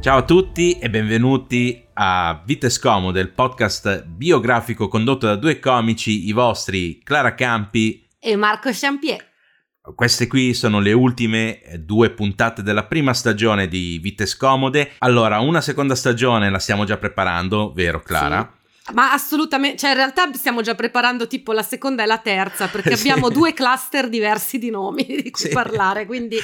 Ciao a tutti e benvenuti a Vite Scomode, il podcast biografico condotto da due comici, i vostri Clara Campi e Marco Champier. Queste qui sono le ultime due puntate della prima stagione di Vite Scomode. Allora, una seconda stagione la stiamo già preparando, vero Clara? Sì. Ma assolutamente, cioè in realtà stiamo già preparando tipo la seconda e la terza perché sì. abbiamo due cluster diversi di nomi di cui sì. parlare, quindi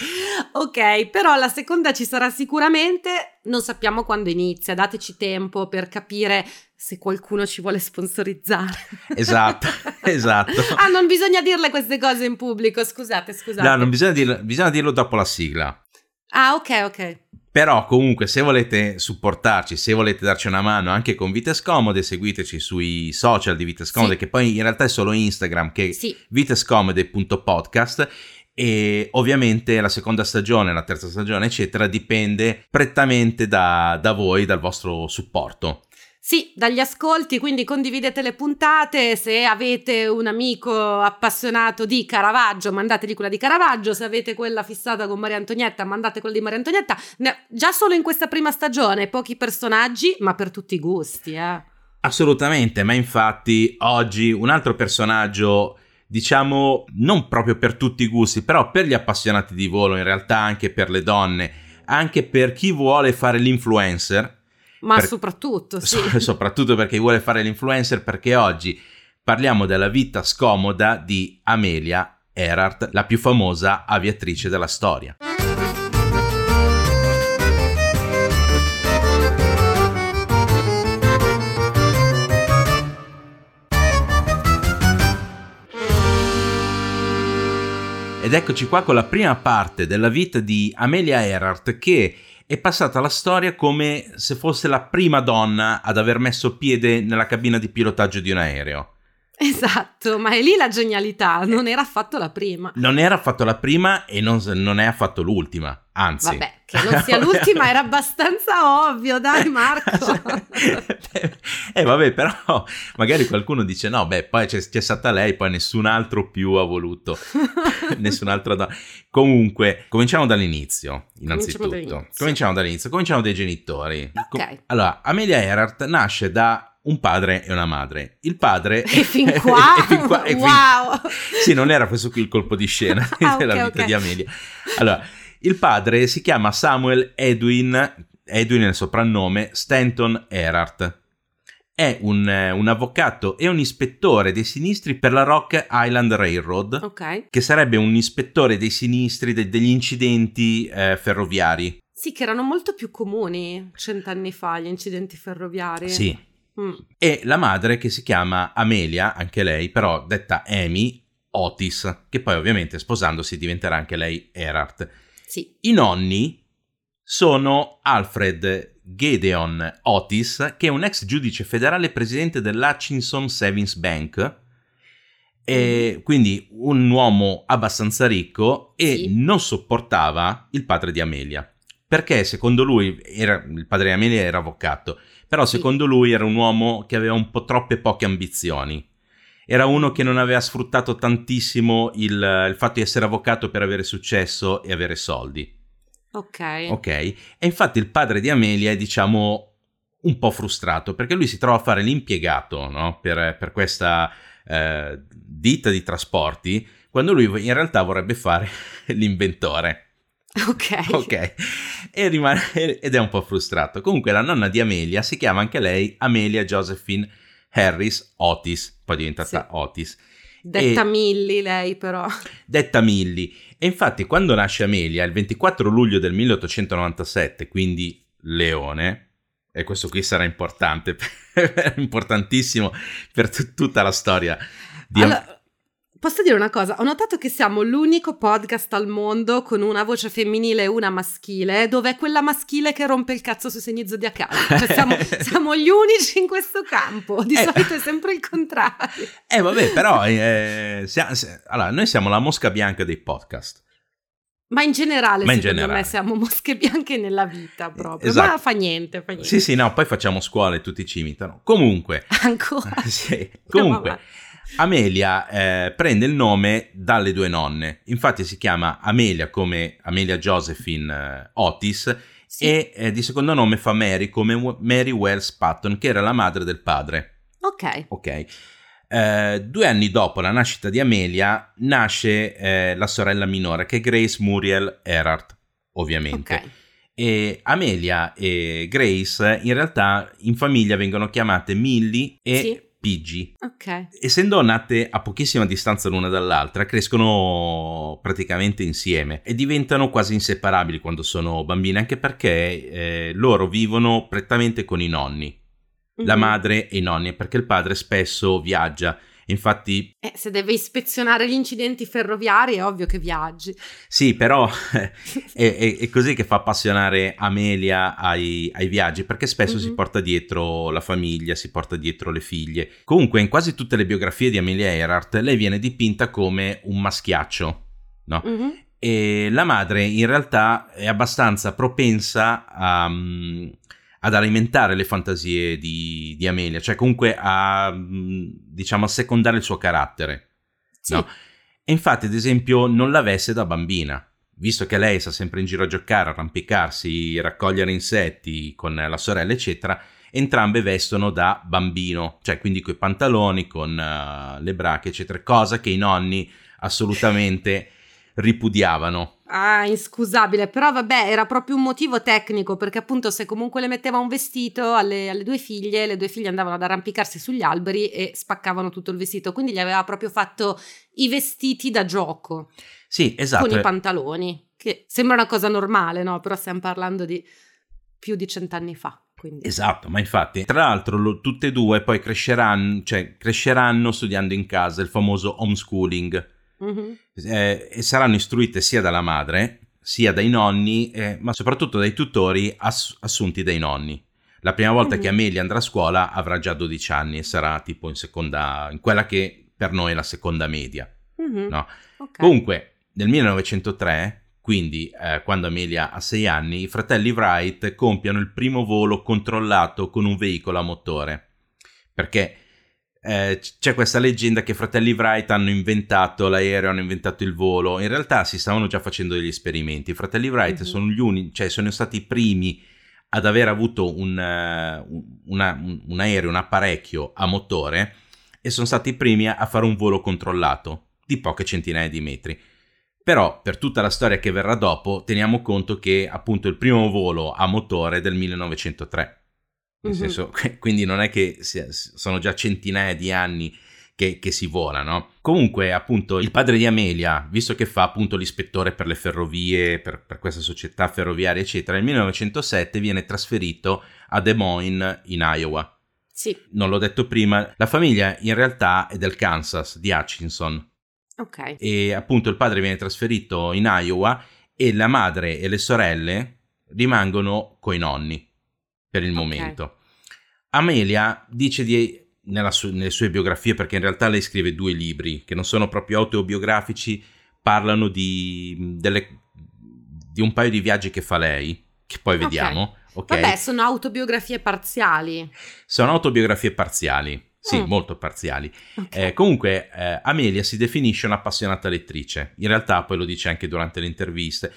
ok, però la seconda ci sarà sicuramente, non sappiamo quando inizia, dateci tempo per capire se qualcuno ci vuole sponsorizzare. Esatto, esatto. ah, non bisogna dirle queste cose in pubblico, scusate, scusate. No, non bisogna dirlo, bisogna dirlo dopo la sigla. Ah, ok, ok. Però comunque se volete supportarci, se volete darci una mano anche con Vite Scomode, seguiteci sui social di Vite Scomode, sì. che poi in realtà è solo Instagram, che sì. vitescomode.podcast e ovviamente la seconda stagione, la terza stagione, eccetera, dipende prettamente da, da voi, dal vostro supporto. Sì, dagli ascolti, quindi condividete le puntate, se avete un amico appassionato di Caravaggio, mandategli quella di Caravaggio, se avete quella fissata con Maria Antonietta, mandate quella di Maria Antonietta. Già solo in questa prima stagione, pochi personaggi, ma per tutti i gusti, eh. Assolutamente, ma infatti oggi un altro personaggio diciamo non proprio per tutti i gusti, però per gli appassionati di volo, in realtà anche per le donne, anche per chi vuole fare l'influencer, ma per... soprattutto, sì. soprattutto perché vuole fare l'influencer, perché oggi parliamo della vita scomoda di Amelia Earhart, la più famosa aviatrice della storia. Ed eccoci qua con la prima parte della vita di Amelia Earhart che è passata alla storia come se fosse la prima donna ad aver messo piede nella cabina di pilotaggio di un aereo. Esatto, ma è lì la genialità, non era affatto la prima. Non era affatto la prima e non, non è affatto l'ultima, anzi. Vabbè, che non sia l'ultima era abbastanza ovvio, dai Marco. eh vabbè, però magari qualcuno dice no, beh, poi c'è, c'è stata lei, poi nessun altro più ha voluto, nessun altro donna. Comunque, cominciamo dall'inizio, innanzitutto. Cominciamo dall'inizio, cominciamo, dall'inizio. cominciamo dai genitori. Ok. Allora, Amelia Earhart nasce da un padre e una madre. Il padre... E fin qua? e fin qua e fin... wow! Sì, non era questo qui il colpo di scena ah, della okay, vita okay. di Amelia. Allora, il padre si chiama Samuel Edwin, Edwin è il soprannome, Stanton Erhart. È un, un, avvocato e un ispettore dei sinistri per la Rock Island Railroad, okay. che sarebbe un ispettore dei sinistri de, degli incidenti eh, ferroviari. Sì, che erano molto più comuni cent'anni fa gli incidenti ferroviari. Sì, Mm. E la madre che si chiama Amelia, anche lei, però detta Amy Otis, che poi ovviamente sposandosi diventerà anche lei Erhart. Sì. I nonni sono Alfred Gedeon Otis, che è un ex giudice federale presidente dell'Hutchinson Savings Bank, e mm. quindi un uomo abbastanza ricco e sì. non sopportava il padre di Amelia. Perché secondo lui era, il padre di Amelia era avvocato però secondo lui era un uomo che aveva un po' troppe poche ambizioni. Era uno che non aveva sfruttato tantissimo il, il fatto di essere avvocato per avere successo e avere soldi. Ok. Ok. E infatti il padre di Amelia è, diciamo, un po' frustrato perché lui si trova a fare l'impiegato no? per, per, questa eh, ditta di trasporti quando lui in realtà vorrebbe fare l'inventore. Ok. Ok. E rimane, ed è un po' frustrato. Comunque la nonna di Amelia si chiama anche lei Amelia Josephine Harris Otis, poi è diventata sì. Otis. Detta e, Milli lei però. Detta Milli. E infatti quando nasce Amelia, il 24 luglio del 1897, quindi Leone, e questo qui sarà importante, importantissimo per t- tutta la storia di... Allora, Posso dire una cosa? Ho notato che siamo l'unico podcast al mondo con una voce femminile e una maschile, dove è quella maschile che rompe il cazzo sui segni zodiacali. Cioè siamo, siamo, gli unici in questo campo. Di eh. solito è sempre il contrario. Eh, vabbè, però eh, sia, sia, allora, noi siamo la mosca bianca dei podcast. Ma in generale, Ma in secondo generale. me, siamo mosche bianche nella vita proprio. Esatto. Ma fa niente, fa niente. Sì, sì, no, poi facciamo scuola e tutti ci imitano. Comunque. Ancora? sì, comunque. No, Amelia eh, prende il nome dalle due nonne, infatti si chiama Amelia come Amelia Josephine eh, Otis sì. e eh, di secondo nome fa Mary come Mary Wells Patton che era la madre del padre. Ok. Ok. Eh, due anni dopo la nascita di Amelia nasce eh, la sorella minore che è Grace Muriel Erhardt, ovviamente. Okay. E Amelia e Grace in realtà in famiglia vengono chiamate Millie e sì. Piggy. Ok. Essendo nate a pochissima distanza l'una dall'altra, crescono praticamente insieme e diventano quasi inseparabili quando sono bambine, anche perché eh, loro vivono prettamente con i nonni, mm-hmm. la madre e i nonni, perché il padre spesso viaggia Infatti... Eh, se deve ispezionare gli incidenti ferroviari è ovvio che viaggi. Sì, però è, è, è così che fa appassionare Amelia ai, ai viaggi, perché spesso mm-hmm. si mhm. porta dietro la famiglia, si porta dietro le figlie. Comunque in quasi tutte le biografie di Amelia Earhart lei viene dipinta come un maschiaccio, no? Mm-hmm. E la madre in realtà è abbastanza propensa a, ad alimentare le fantasie di, di, Amelia, cioè comunque a, mm, diciamo, a secondare il suo carattere. Sì. No? E infatti, ad esempio, non l'avesse da bambina, visto che lei sta sempre in giro a giocare, arrampicarsi, raccogliere insetti con la sorella, eccetera, entrambe vestono da bambino, cioè quindi coi pantaloni, con uh, le brache, eccetera, cosa che i nonni assolutamente ripudiavano. Ah, inscusabile, però vabbè, era proprio un motivo tecnico, perché appunto se comunque le metteva un vestito alle, alle, due figlie, le due figlie andavano ad arrampicarsi sugli alberi e spaccavano tutto il vestito, quindi gli aveva proprio fatto i vestiti da gioco. Sì, esatto. Con i pantaloni, che sembra una cosa normale, no? Però stiamo parlando di più di cent'anni fa. Quindi. Esatto, ma infatti, tra l'altro, lo, tutte e due poi cresceranno, cioè, cresceranno studiando in casa, il famoso homeschooling mm-hmm. eh, e saranno istruite sia dalla madre sia dai nonni, eh, ma soprattutto dai tutori ass- assunti dai nonni. La prima volta mm-hmm. che Amelia andrà a scuola avrà già 12 anni e sarà tipo in seconda, in quella che per noi è la seconda media. Mm-hmm. No? Okay. Comunque, nel 1903 quindi, eh, quando Amelia ha 6 anni, i fratelli Wright compiono il primo volo controllato con un veicolo a motore. Perché eh, c'è questa leggenda che i fratelli Wright hanno inventato l'aereo, hanno inventato il volo. In realtà si stavano già facendo degli esperimenti. I fratelli Wright mm-hmm. sono gli unici, cioè sono stati i primi ad aver avuto un, uh, una, un, un, aereo, un apparecchio a motore e sono stati i primi a fare un volo controllato di poche centinaia di metri. Però per tutta la storia che verrà dopo teniamo conto che appunto il primo volo a motore è del 1903 nel mm-hmm. senso, quindi non è che sono già centinaia di anni che, che, si vola, no? Comunque, appunto, il padre di Amelia, visto che fa appunto l'ispettore per le ferrovie, per, per questa società ferroviaria, eccetera, nel 1907 viene trasferito a Des Moines, in Iowa. Sì. Non l'ho detto prima, la famiglia in realtà è del Kansas, di Hutchinson. Ok. E appunto il padre viene trasferito in Iowa e la madre e le sorelle rimangono coi nonni per il okay. momento. Amelia dice di, su, nelle sue biografie, perché in realtà lei scrive due libri che non sono proprio autobiografici, parlano di, delle, di un paio di viaggi che fa lei, che poi vediamo. Okay. Vabbè, sono autobiografie parziali. Sono autobiografie parziali. Sì, mm. molto parziali. Okay. Eh, comunque, eh, Amelia si definisce un'appassionata lettrice. In realtà, poi lo dice anche durante le interviste.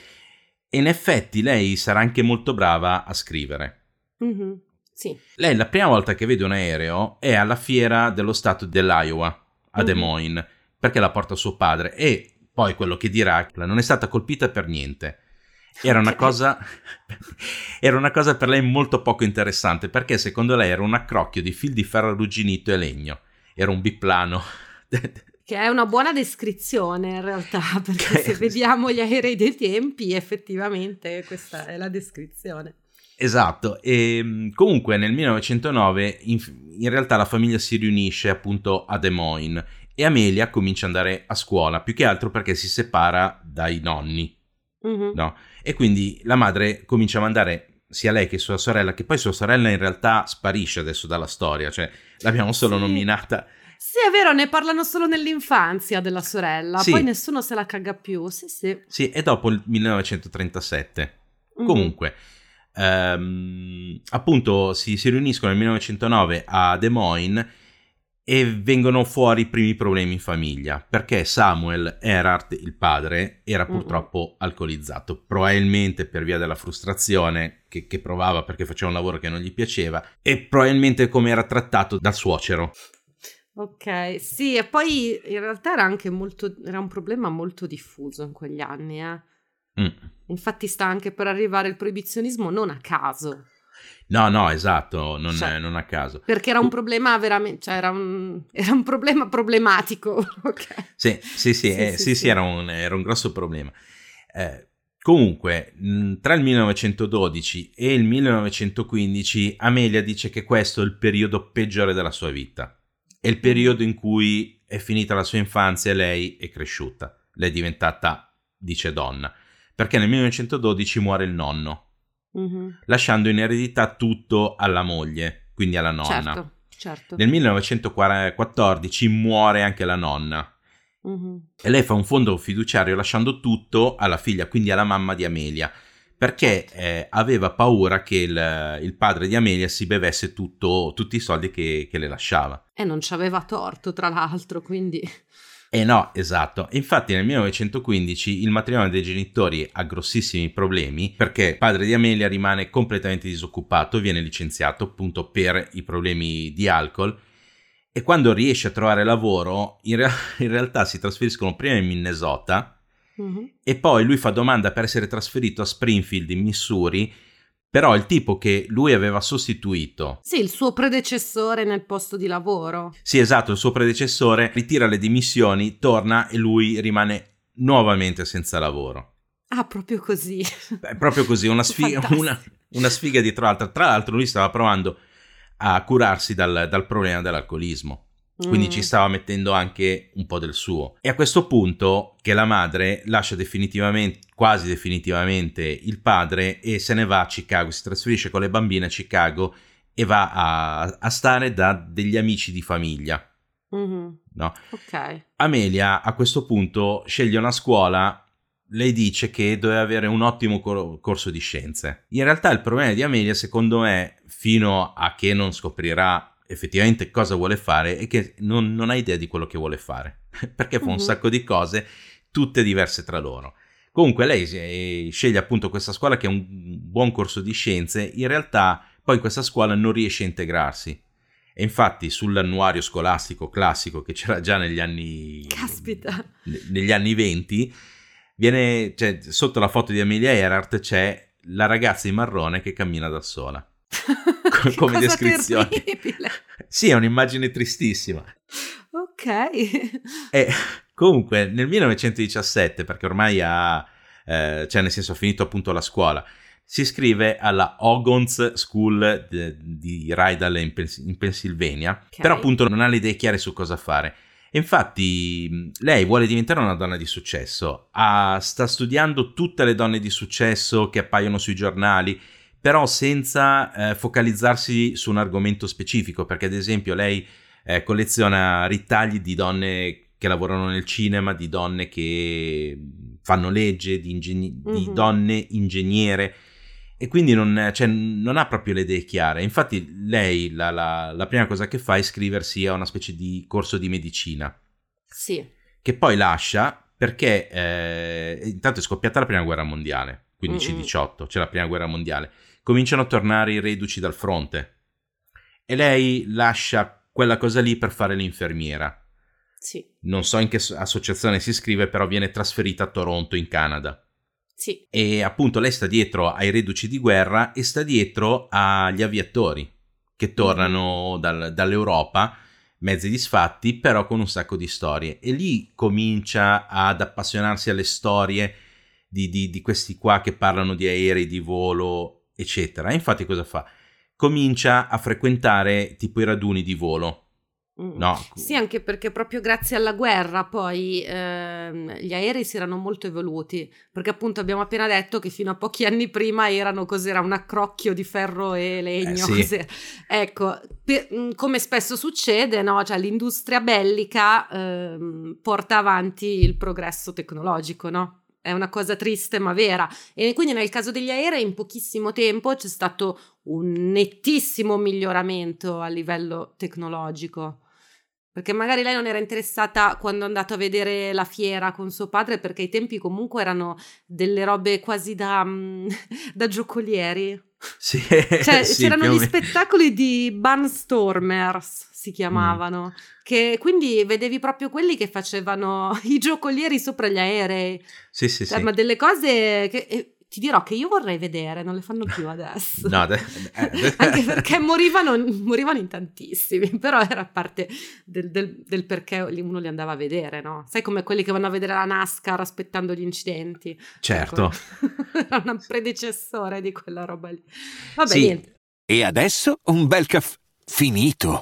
E in effetti lei sarà anche molto brava a scrivere. Mm-hmm. Sì. Lei la prima volta che vede un aereo è alla fiera dello stato dell'Iowa a. Des Moines perché la porta suo padre e poi quello che dirà non è stata colpita per niente. Era una, cosa, era una cosa per lei molto poco interessante perché secondo lei era un accrocchio di fil di ferro arrugginito e legno. Era un biplano. Che è una buona descrizione in realtà, perché se vediamo gli aerei dei tempi, effettivamente questa è la descrizione. Esatto, e mm, comunque nel 1909 in, in, realtà la famiglia si riunisce appunto a Des Moines e Amelia comincia ad andare a scuola, più che altro perché si separa dai nonni, mm-hmm. no? E quindi la madre comincia a mandare sia lei che sua sorella, che poi sua sorella in realtà sparisce adesso dalla storia, cioè l'abbiamo solo sì. nominata. Sì, è vero, ne parlano solo nell'infanzia della sorella, sì. poi nessuno se la caga più, sì, sì. Sì, e dopo il 1937. Mm-hmm. Comunque, ehm, appunto si, si riuniscono nel 1909 a Des Moines e vengono fuori i primi problemi in famiglia perché Samuel Erhardt, il padre, era purtroppo alcolizzato, probabilmente per via della frustrazione che, che, provava perché faceva un lavoro che non gli piaceva e probabilmente come era trattato dal suocero. Ok, sì, e poi in realtà era anche molto, era un problema molto diffuso in quegli anni, eh. Mm. Infatti sta anche per arrivare il proibizionismo non a caso. No, no, esatto, non, cioè, non a caso. Perché era un problema veramente, cioè era un, era un problema problematico. okay. Sì, sì, sì, sì, eh, sì, sì, era, un, era, un, grosso problema. Eh, comunque, tra il 1912 e il 1915, Amelia dice che questo è il periodo peggiore della sua vita. È il periodo in cui è finita la sua infanzia e lei è cresciuta. Lei è diventata, dice donna. Perché nel 1912 muore il nonno mm-hmm. lasciando in eredità tutto alla moglie, quindi alla nonna. Certo, certo. Nel 1914 muore anche la nonna. Mm-hmm. E lei fa un fondo fiduciario lasciando tutto alla figlia, quindi alla mamma di Amelia, perché certo. eh, aveva paura che il, il, padre di Amelia si bevesse tutto, tutti i soldi che, che le lasciava. E non ci aveva torto, tra l'altro, quindi... Eh no, esatto. Infatti nel 1915 il matrimonio dei genitori ha grossissimi problemi perché il padre di Amelia rimane completamente disoccupato, viene licenziato appunto per i problemi di alcol e quando riesce a trovare lavoro in, re- in realtà si trasferiscono prima in Minnesota mm-hmm. e poi lui fa domanda per essere trasferito a Springfield in Missouri però il tipo che lui aveva sostituito. Sì, il suo predecessore nel posto di lavoro. Sì, esatto, il suo predecessore ritira le dimissioni, torna e lui rimane nuovamente senza lavoro. Ah, proprio così. Beh, proprio così, una sfiga, una, una sfiga dietro l'altra. Tra l'altro lui stava provando a curarsi dal, dal problema dell'alcolismo. Quindi mm. ci stava mettendo anche un po' del suo. E a questo punto che la madre lascia definitivamente, quasi definitivamente, il padre e se ne va a Chicago, si trasferisce con le bambine a Chicago e va a, a stare da degli amici di famiglia. Mm-hmm. No? Ok. Amelia a questo punto sceglie una scuola lei dice che doveva avere un ottimo cor- corso di scienze. In realtà il problema di Amelia, secondo me, fino a che non scoprirà effettivamente cosa vuole fare e che non, non ha idea di quello che vuole fare, perché fa un uh-huh. sacco di cose, tutte diverse tra loro. Comunque lei eh, sceglie appunto questa scuola che è un buon corso di scienze, in realtà poi questa scuola non riesce a integrarsi. E infatti sull'annuario scolastico classico che c'era già negli anni... Caspita! Negli anni 20, viene, cioè, sotto la foto di Amelia Earhart c'è la ragazza in marrone che cammina da sola. come descrizione. Terribile. Sì, è un'immagine tristissima. Ok. E comunque nel 1917, perché ormai ha, eh, cioè nel senso ha finito appunto la scuola, si iscrive alla Ogons School di, di Rydal in, Pens- in Pennsylvania, okay. però appunto non ha le idee chiare su cosa fare. infatti lei vuole diventare una donna di successo, ha, sta studiando tutte le donne di successo che appaiono sui giornali però senza eh, focalizzarsi su un argomento specifico, perché ad esempio lei eh, colleziona ritagli di donne che lavorano nel cinema, di donne che fanno legge, di, ingegni- mm-hmm. di donne ingegnere e quindi non, cioè, non, ha proprio le idee chiare. Infatti lei la, la, la, prima cosa che fa è iscriversi a una specie di corso di medicina. Sì. Che poi lascia perché eh, intanto è scoppiata la prima guerra mondiale, 15-18, c'è la prima guerra mondiale cominciano a tornare i reduci dal fronte. E lei lascia quella cosa lì per fare l'infermiera. Sì. Non so in che associazione si iscrive, però viene trasferita a Toronto, in Canada. Sì. E appunto lei sta dietro ai reduci di guerra e sta dietro agli aviatori che tornano mm-hmm. dal, dall'Europa, mezzi disfatti, però con un sacco di storie. E lì comincia ad appassionarsi alle storie di, di, di questi qua che parlano di aerei di volo eccetera. E infatti cosa fa? Comincia a frequentare tipo i raduni di volo. Mm. No. Sì, anche perché proprio grazie alla guerra poi ehm, gli aerei si erano molto evoluti, perché appunto abbiamo appena detto che fino a pochi anni prima erano cos'era un accrocchio di ferro e legno. Eh, sì. Ecco, per- mm, come spesso succede, no? Cioè, l'industria bellica ehm, porta avanti il progresso tecnologico, no? È una cosa triste ma vera. E quindi nel caso degli aerei in pochissimo tempo c'è stato un nettissimo miglioramento a livello tecnologico. Perché magari lei non era interessata quando è andato a vedere la fiera con suo padre, perché ai tempi comunque erano delle robe quasi da, mm, da giocolieri. Sì, Cioè, sì, c'erano gli spettacoli di Barnstormers, si chiamavano, che quindi vedevi proprio quelli che facevano i giocolieri sopra gli aerei. Sì, sì, Cioè, sì. ma delle cose che ti dirò che io vorrei vedere, non le fanno più adesso. No, de- eh, Anche perché morivano, morivano in tantissimi, però era parte del, del- del perché uno li andava a vedere, no? Sai come quelli che vanno a vedere la NASCAR aspettando gli incidenti? Certo. Ecco. era un predecessore di quella roba lì. Vabbè, Sì. niente. E adesso un bel caffè finito.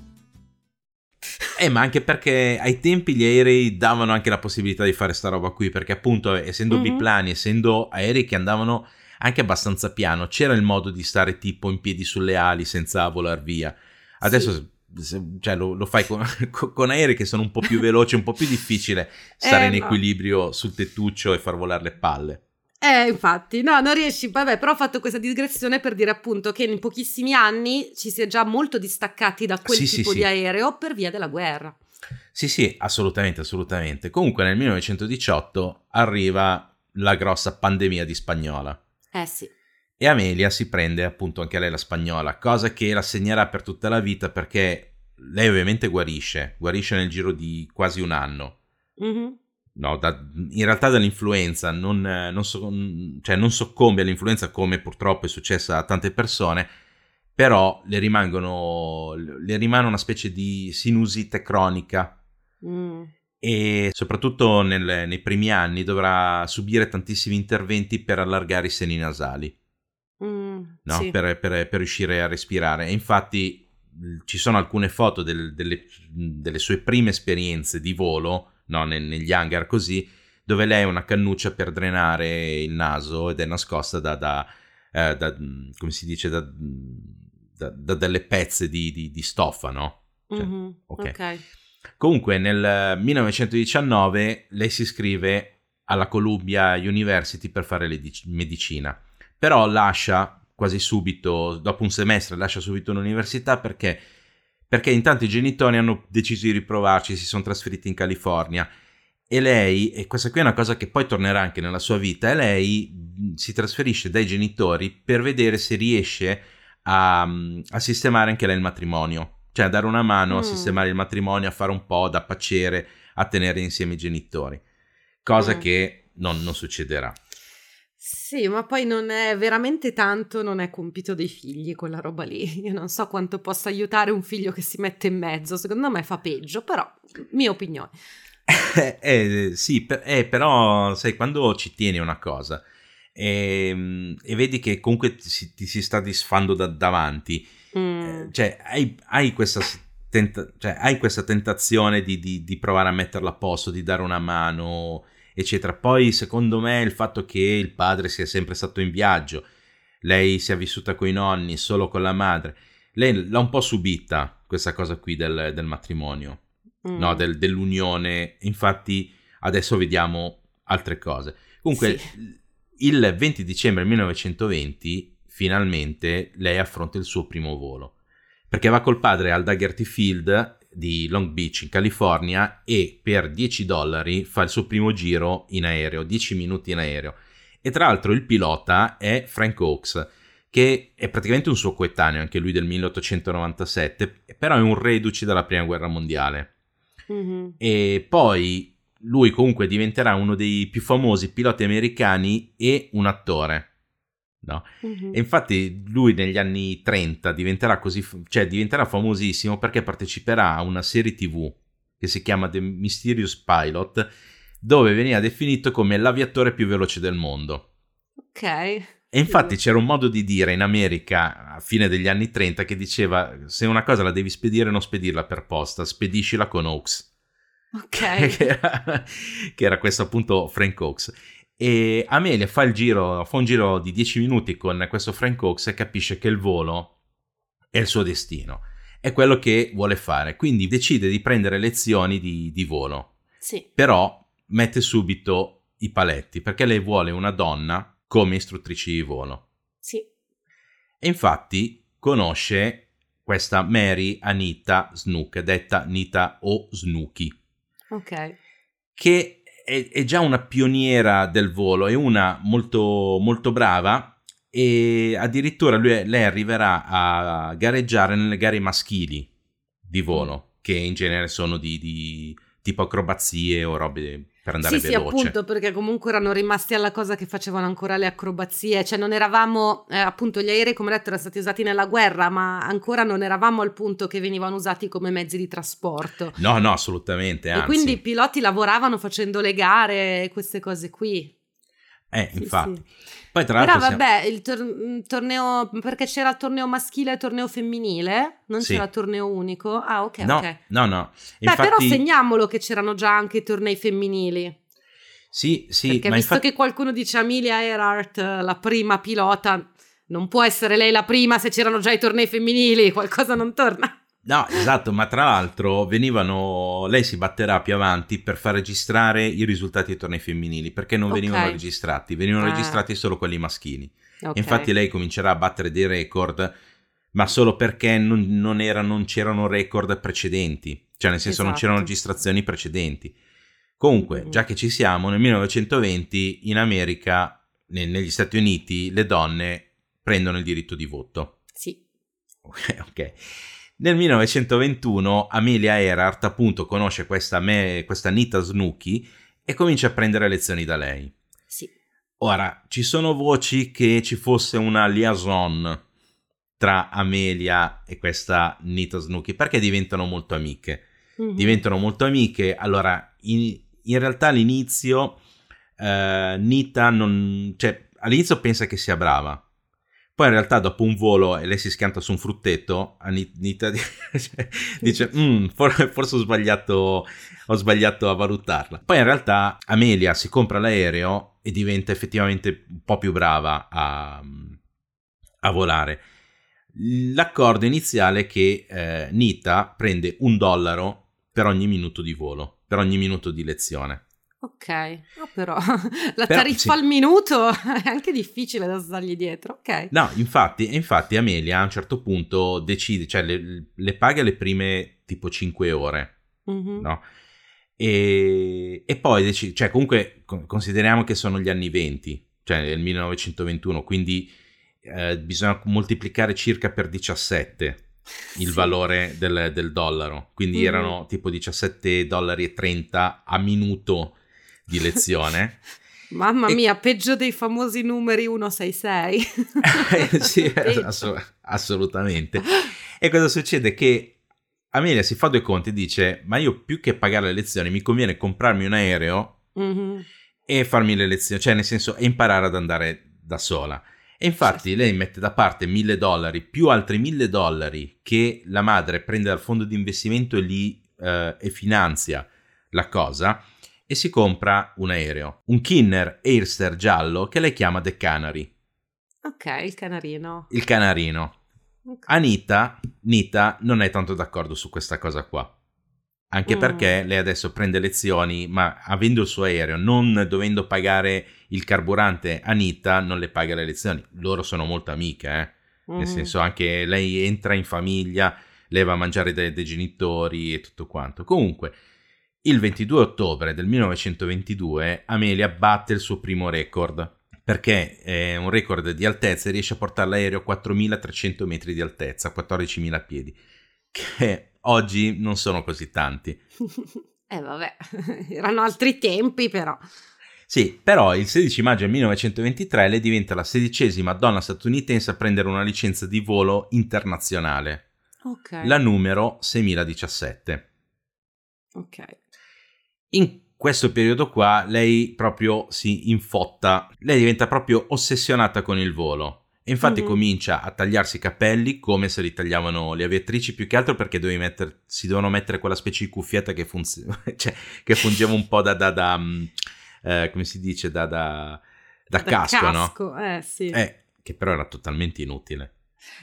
Eh, ma anche perché ai tempi gli aerei davano anche la possibilità di fare sta roba qui, perché appunto essendo Mhm. biplani, essendo aerei che andavano anche abbastanza piano, c'era il modo di stare tipo in piedi sulle ali senza volar via. Adesso Sì. se- cioè, lo, lo fai con, con- aerei che sono un po' più veloci, un po' più difficile stare Eh, in no. equilibrio sul tettuccio e far volare le palle. Eh, infatti, no, non riesci. Vabbè, però ho fatto questa digressione per dire appunto che in pochissimi anni ci si è già molto distaccati da quel Sì, sì, tipo sì. di aereo per via della guerra. Sì, sì, assolutamente, assolutamente. Comunque nel 1918 arriva la grossa pandemia di spagnola. Eh sì. E Amelia si prende appunto anche lei la spagnola, cosa che la segnerà per tutta la vita perché lei ovviamente guarisce, guarisce nel giro di quasi un anno. Mhm. No, da- in realtà dall'influenza non, non so- cioè non soccombe all'influenza come purtroppo è successo a tante persone, però le, rimangono, le rimane una specie di sinusite cronica Mm. e soprattutto nel- nei primi anni dovrà subire tantissimi interventi per allargare i seni nasali. Mm, no? sì. per, per- per riuscire a respirare. E infatti ci sono alcune foto del- delle, delle sue prime esperienze di volo, no? Ne- negli hangar così, dove lei ha una cannuccia per drenare il naso ed è nascosta da, da, eh, da, mh, come si dice, da, da- da delle pezze di, di- di stoffa, no? Cioè, Mhm, ok. ok. Comunque nel 1919 lei si iscrive alla Columbia University per fare l'edic- medicina, però lascia quasi subito, dopo un semestre lascia subito l'università perché, perché intanto i genitori hanno deciso di riprovarci, si sono trasferiti in California e lei, e questa qui è una cosa che poi tornerà anche nella sua vita, e lei si trasferisce dai genitori per vedere se riesce a, a sistemare anche lei il matrimonio, cioè a dare una mano a Mm. sistemare il matrimonio, a fare un po' da pacere, a tenere insieme i genitori, cosa Mm. che non, non succederà. Sì, ma poi non è veramente tanto, non è compito dei figli quella roba lì. Io non so quanto possa aiutare un figlio che si mette in mezzo, secondo me fa peggio, però mia opinione. Eh, eh, sì, per- eh, però sai, quando ci tieni una cosa e, e vedi che comunque ti, si- ti si sta disfando da davanti, Mm. eh, cioè hai, hai questa, tenta- cioè, hai questa tentazione di, di- di provare a metterla a posto, di dare una mano, eccetera. Poi secondo me il fatto che il padre sia sempre stato in viaggio, lei sia vissuta con i nonni, solo con la madre, lei l'ha un po' subita questa cosa qui del, del matrimonio Mm. no, del- dell'unione. Infatti, adesso vediamo altre cose. Comunque, Sì. il 20 dicembre 1920, finalmente lei affronta il suo primo volo perché va col padre al Dagerty Field di Long Beach in California e per 10 dollari fa il suo primo giro in aereo, 10 minuti in aereo. E tra l'altro il pilota è Frank Oaks, che è praticamente un suo coetaneo, anche lui del 1897, però è un reduce dalla prima guerra mondiale. Mm-hmm. E poi lui comunque diventerà uno dei più famosi piloti americani e un attore. No? Mm-hmm. E infatti lui negli anni 30 diventerà così, cioè diventerà famosissimo perché parteciperà a una serie TV che si chiama The Mysterious Pilot, dove veniva definito come l'aviatore più veloce del mondo. Ok. E infatti c'era un modo di dire in America a fine degli anni 30 che diceva se una cosa la devi spedire non spedirla per posta, spediscila con Oaks. Ok. che, era, che era questo appunto Frank Oaks. E Amelia fa, il giro, fa un giro di 10 minuti con questo Frank Oaks e capisce che il volo è il suo destino, è quello che vuole fare, quindi decide di prendere lezioni di, di volo. Sì. Però mette subito i paletti perché lei vuole una donna come istruttrice di volo. Sì. E infatti conosce questa Mary Anita Snook, detta Anita o Snooky. Ok. Che è, è, già una pioniera del volo, è una molto, molto brava e addirittura lui, lei arriverà a gareggiare nelle gare maschili di volo, mm. che in genere sono di, di tipo acrobazie o robe per andare sì, veloce. Sì, appunto, perché comunque erano rimasti alla cosa che facevano ancora le acrobazie, cioè non eravamo, eh, appunto, gli aerei, come detto, erano stati usati nella guerra, ma ancora non eravamo al punto che venivano usati come mezzi di trasporto. No, no, assolutamente, anzi. E quindi i piloti lavoravano facendo le gare e queste cose qui. Eh, sì, infatti. Sì. Poi tra l'altro Però vabbè, il tor- torneo, perché c'era il torneo maschile e il torneo femminile, non sì. c'era il torneo unico. Ah, ok, no, ok. No, no. Beh, però segniamolo che c'erano già anche i tornei femminili. Sì, sì. Perché ma visto infatti... che qualcuno dice Amelia Earhart, la prima pilota, non può essere lei la prima se c'erano già i tornei femminili, qualcosa non torna. No, esatto, ma tra l'altro venivano, lei si batterà più avanti per far registrare i risultati dei tornei femminili, perché non Okay. venivano registrati, venivano Ah. registrati solo quelli maschili. Ok. E infatti lei comincerà a battere dei record, ma solo perché non, non era- non c'erano record precedenti, cioè nel senso non c'erano Esatto. registrazioni precedenti. Comunque, Mm. già che ci siamo, nel 1920 in America, ne- negli Stati Uniti, le donne prendono il diritto di voto. Sì. Ok, ok. Nel 1921 Amelia Earhart appunto conosce questa, me, questa Nita Snooki e comincia a prendere lezioni da lei. Sì. Ora, ci sono voci che ci fosse una liaison tra Amelia e questa Nita Snooki perché diventano molto amiche. Mhm. Diventano molto amiche. Allora, in, in realtà all'inizio eh, Nita non... cioè all'inizio pensa che sia brava. Poi in realtà dopo un volo e lei si schianta su un frutteto, Anita dice "Mm, for- forse ho sbagliato, ho sbagliato a valutarla. Poi in realtà Amelia si compra l'aereo e diventa effettivamente un po' più brava a, a volare. L'accordo iniziale è che eh, Nita prende un dollaro per ogni minuto di volo, per ogni minuto di lezione. Ok, no, però la Però, tariffa sì. al minuto è anche difficile da stargli dietro. Ok. No, infatti, infatti Amelia a un certo punto decide, cioè le, le paga le prime tipo 5 ore, Mhm. no? E, e poi decide, cioè comunque con- consideriamo che sono gli anni 20, cioè nel 1921, quindi eh, bisogna moltiplicare circa per 17 il Sì. valore del, del dollaro, quindi Mhm. erano tipo 17 dollari e 30 a minuto di lezione. Mamma E- mia, peggio dei famosi numeri 166. sì, Peggio. ass- assolutamente. E cosa succede? Che Amelia si fa due conti e dice: Ma io più che pagare le lezioni, mi conviene comprarmi un aereo Mhm. e farmi le lezioni, cioè nel senso, imparare ad andare da sola. E infatti lei mette da parte mille dollari più altri mille dollari che la madre prende dal fondo di investimento e li eh, e finanzia la cosa e si compra un aereo, un Kinner Airster giallo che lei chiama The Canary, Ok, il canarino. il canarino. Ok. Anita, Nita non è tanto d'accordo su questa cosa qua. Anche Mm. perché lei adesso prende lezioni, ma avendo il suo aereo, non dovendo pagare il carburante, Anita non le paga le lezioni. Loro sono molto amiche, eh. Nel Mhm. senso anche lei entra in famiglia, lei va a mangiare dai, dai genitori e tutto quanto. Comunque, il 22 ottobre del 1922 Amelia batte il suo primo record perché è un record di altezza e riesce a portare l'aereo a 4.300 metri di altezza, 14.000 piedi, che oggi non sono così tanti. eh vabbè, erano altri tempi però. Sì, però il 16 maggio 1923 lei diventa la sedicesima donna statunitense a prendere una licenza di volo internazionale. Ok. La numero 6017. Ok. In questo periodo qua lei proprio si infotta, lei diventa proprio ossessionata con il volo. E infatti mm-hmm. comincia a tagliarsi i capelli come se li tagliavano le aviatrici, più che altro perché metter, si dovevano mettere quella specie di cuffietta che, funz- cioè, che fungeva un po' da, da, da mm, eh, come si dice, da, da, da casco, casco, no? Eh, sì. Eh, che però era totalmente inutile.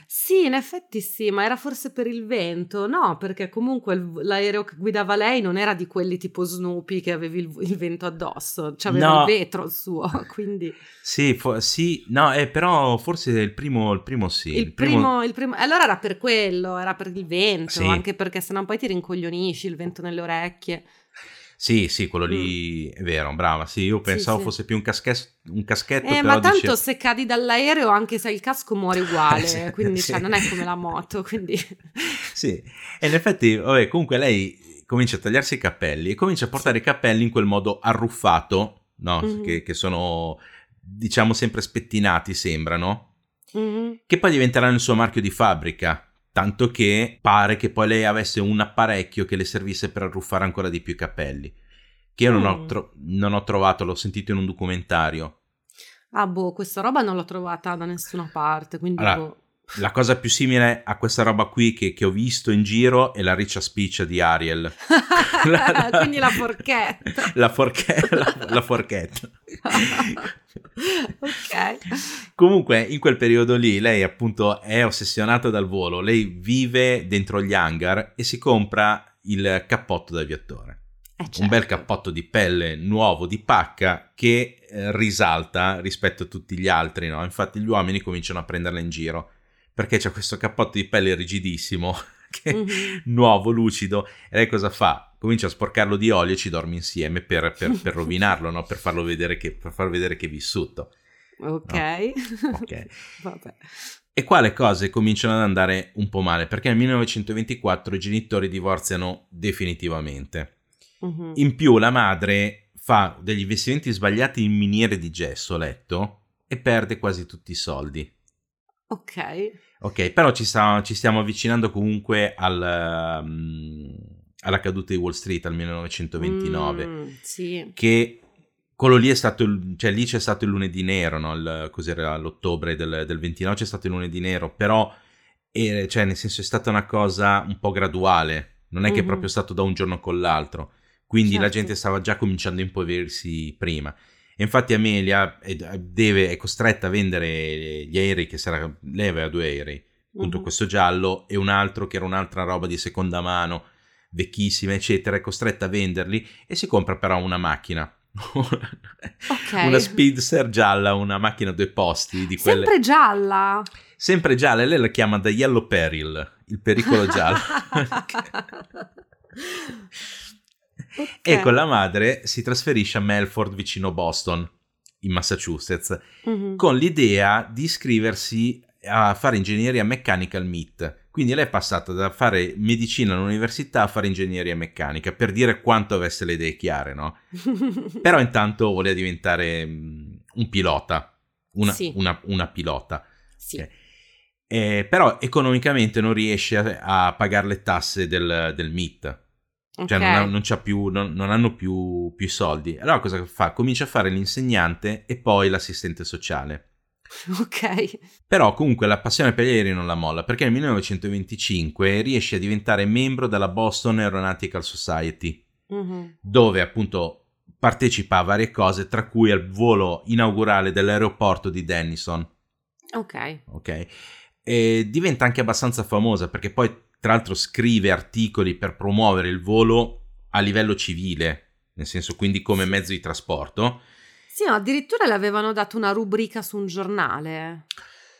Sì, in effetti sì, ma era forse per il vento? No, perché comunque il- l'aereo che guidava lei non era di quelli tipo Snoopy che avevi il, il vento addosso, cioè aveva No. il vetro il suo, quindi Sì, fo- sì, no, eh, però forse il primo, il primo sì. il primo, il primo... Allora era per quello, era per il vento, Sì. anche perché sennò poi ti rincoglionisci, il vento nelle orecchie. Sì, sì, quello lì è vero, brava. Sì, io pensavo sì. fosse più un, casches- un caschetto, Eh, ma tanto dicevo- se cadi dall'aereo, anche se hai il casco, muori uguale, Sì, quindi cioè, non è come la moto, quindi... Sì, e in effetti, vabbè, comunque lei comincia a tagliarsi i capelli e comincia a portare i capelli in quel modo arruffato, no? Mhm. Che, che sono, diciamo, sempre spettinati, sembrano, Mhm. che poi diventeranno il suo marchio di fabbrica. Tanto che pare che poi lei avesse un apparecchio che le servisse per arruffare ancora di più i capelli. Che io non, ho Mm. tro- non ho trovato, l'ho sentito in un documentario. Ah, boh, questa roba non l'ho trovata da nessuna parte, quindi Allora, boh. La cosa più simile a questa roba qui che, che ho visto in giro è la riccia spiccia di Ariel. La- quindi la forchetta. La, forche- la- la forchetta. ok. Comunque, in quel periodo lì, lei appunto è ossessionata dal volo. Lei vive dentro gli hangar e si compra il cappotto da aviatore. Eh, Un bel certo. cappotto di pelle nuovo di pacca che eh, risalta rispetto a tutti gli altri, no? Infatti gli uomini cominciano a prenderla in giro perché c'è questo cappotto di pelle rigidissimo che Mhm. nuovo, lucido, e lei cosa fa? Comincia a sporcarlo di olio e ci dorme insieme per, per- per rovinarlo, no? per, farlo vedere che, per far vedere che è vissuto. Ok. Ok. Vabbè. E qua le cose cominciano ad andare un po' male perché nel 1924 i genitori divorziano definitivamente. Mhm. In più la madre fa degli investimenti sbagliati in miniere di gesso, letto, e perde quasi tutti i soldi. Ok. Ok, però ci, sta- ci stiamo avvicinando comunque al, um, alla caduta di Wall Street al 1929, Mm, sì. che quello lì è stato, il- cioè lì c'è stato il lunedì nero, no? Il- cos'era l'ottobre del, del 29 c'è stato il lunedì nero, però eh, cioè, nel senso è stata una cosa un po' graduale, non è che è Mhm. proprio stato da un giorno con l'altro, quindi la Certo. gente stava già cominciando a impoverirsi prima. E infatti Amelia è, deve- è costretta a vendere gli aerei che sarà, lei aveva due aerei, appunto Mhm. questo giallo e un altro che era un'altra roba di seconda mano, vecchissima eccetera, è costretta a venderli e si compra però una macchina. Ok. Una Speedster gialla, una macchina a due posti di quelle Sempre gialla. sempre gialla, e lei la chiama The Yellow Peril, il pericolo giallo. Ok. e con la madre si trasferisce a Melford vicino Boston, in Massachusetts, Mhm. con l'idea di iscriversi a fare ingegneria meccanica al MIT. Quindi lei è passata da fare medicina all'università a fare ingegneria meccanica, per dire quanto avesse le idee chiare, no? Però intanto voleva diventare mm, un pilota, una, Sì. una- una pilota. Sì. Ok. Eh, però economicamente non riesce a, a pagare le tasse del, del MIT, cioè Ok. non, non c'ha più, non, non hanno più, più soldi. Allora cosa fa? Comincia a fare l'insegnante e poi l'assistente sociale. Ok. Però comunque la passione per gli aerei non la molla perché nel 1925 riesce a diventare membro della Boston Aeronautical Society, Mhm. dove appunto partecipa a varie cose, tra cui al volo inaugurale dell'aeroporto di Denison. Ok. ok? E diventa anche abbastanza famosa perché poi, tra l'altro, scrive articoli per promuovere il volo a livello civile, nel senso quindi come mezzo di trasporto. Sì, no, addirittura le avevano dato una rubrica su un giornale.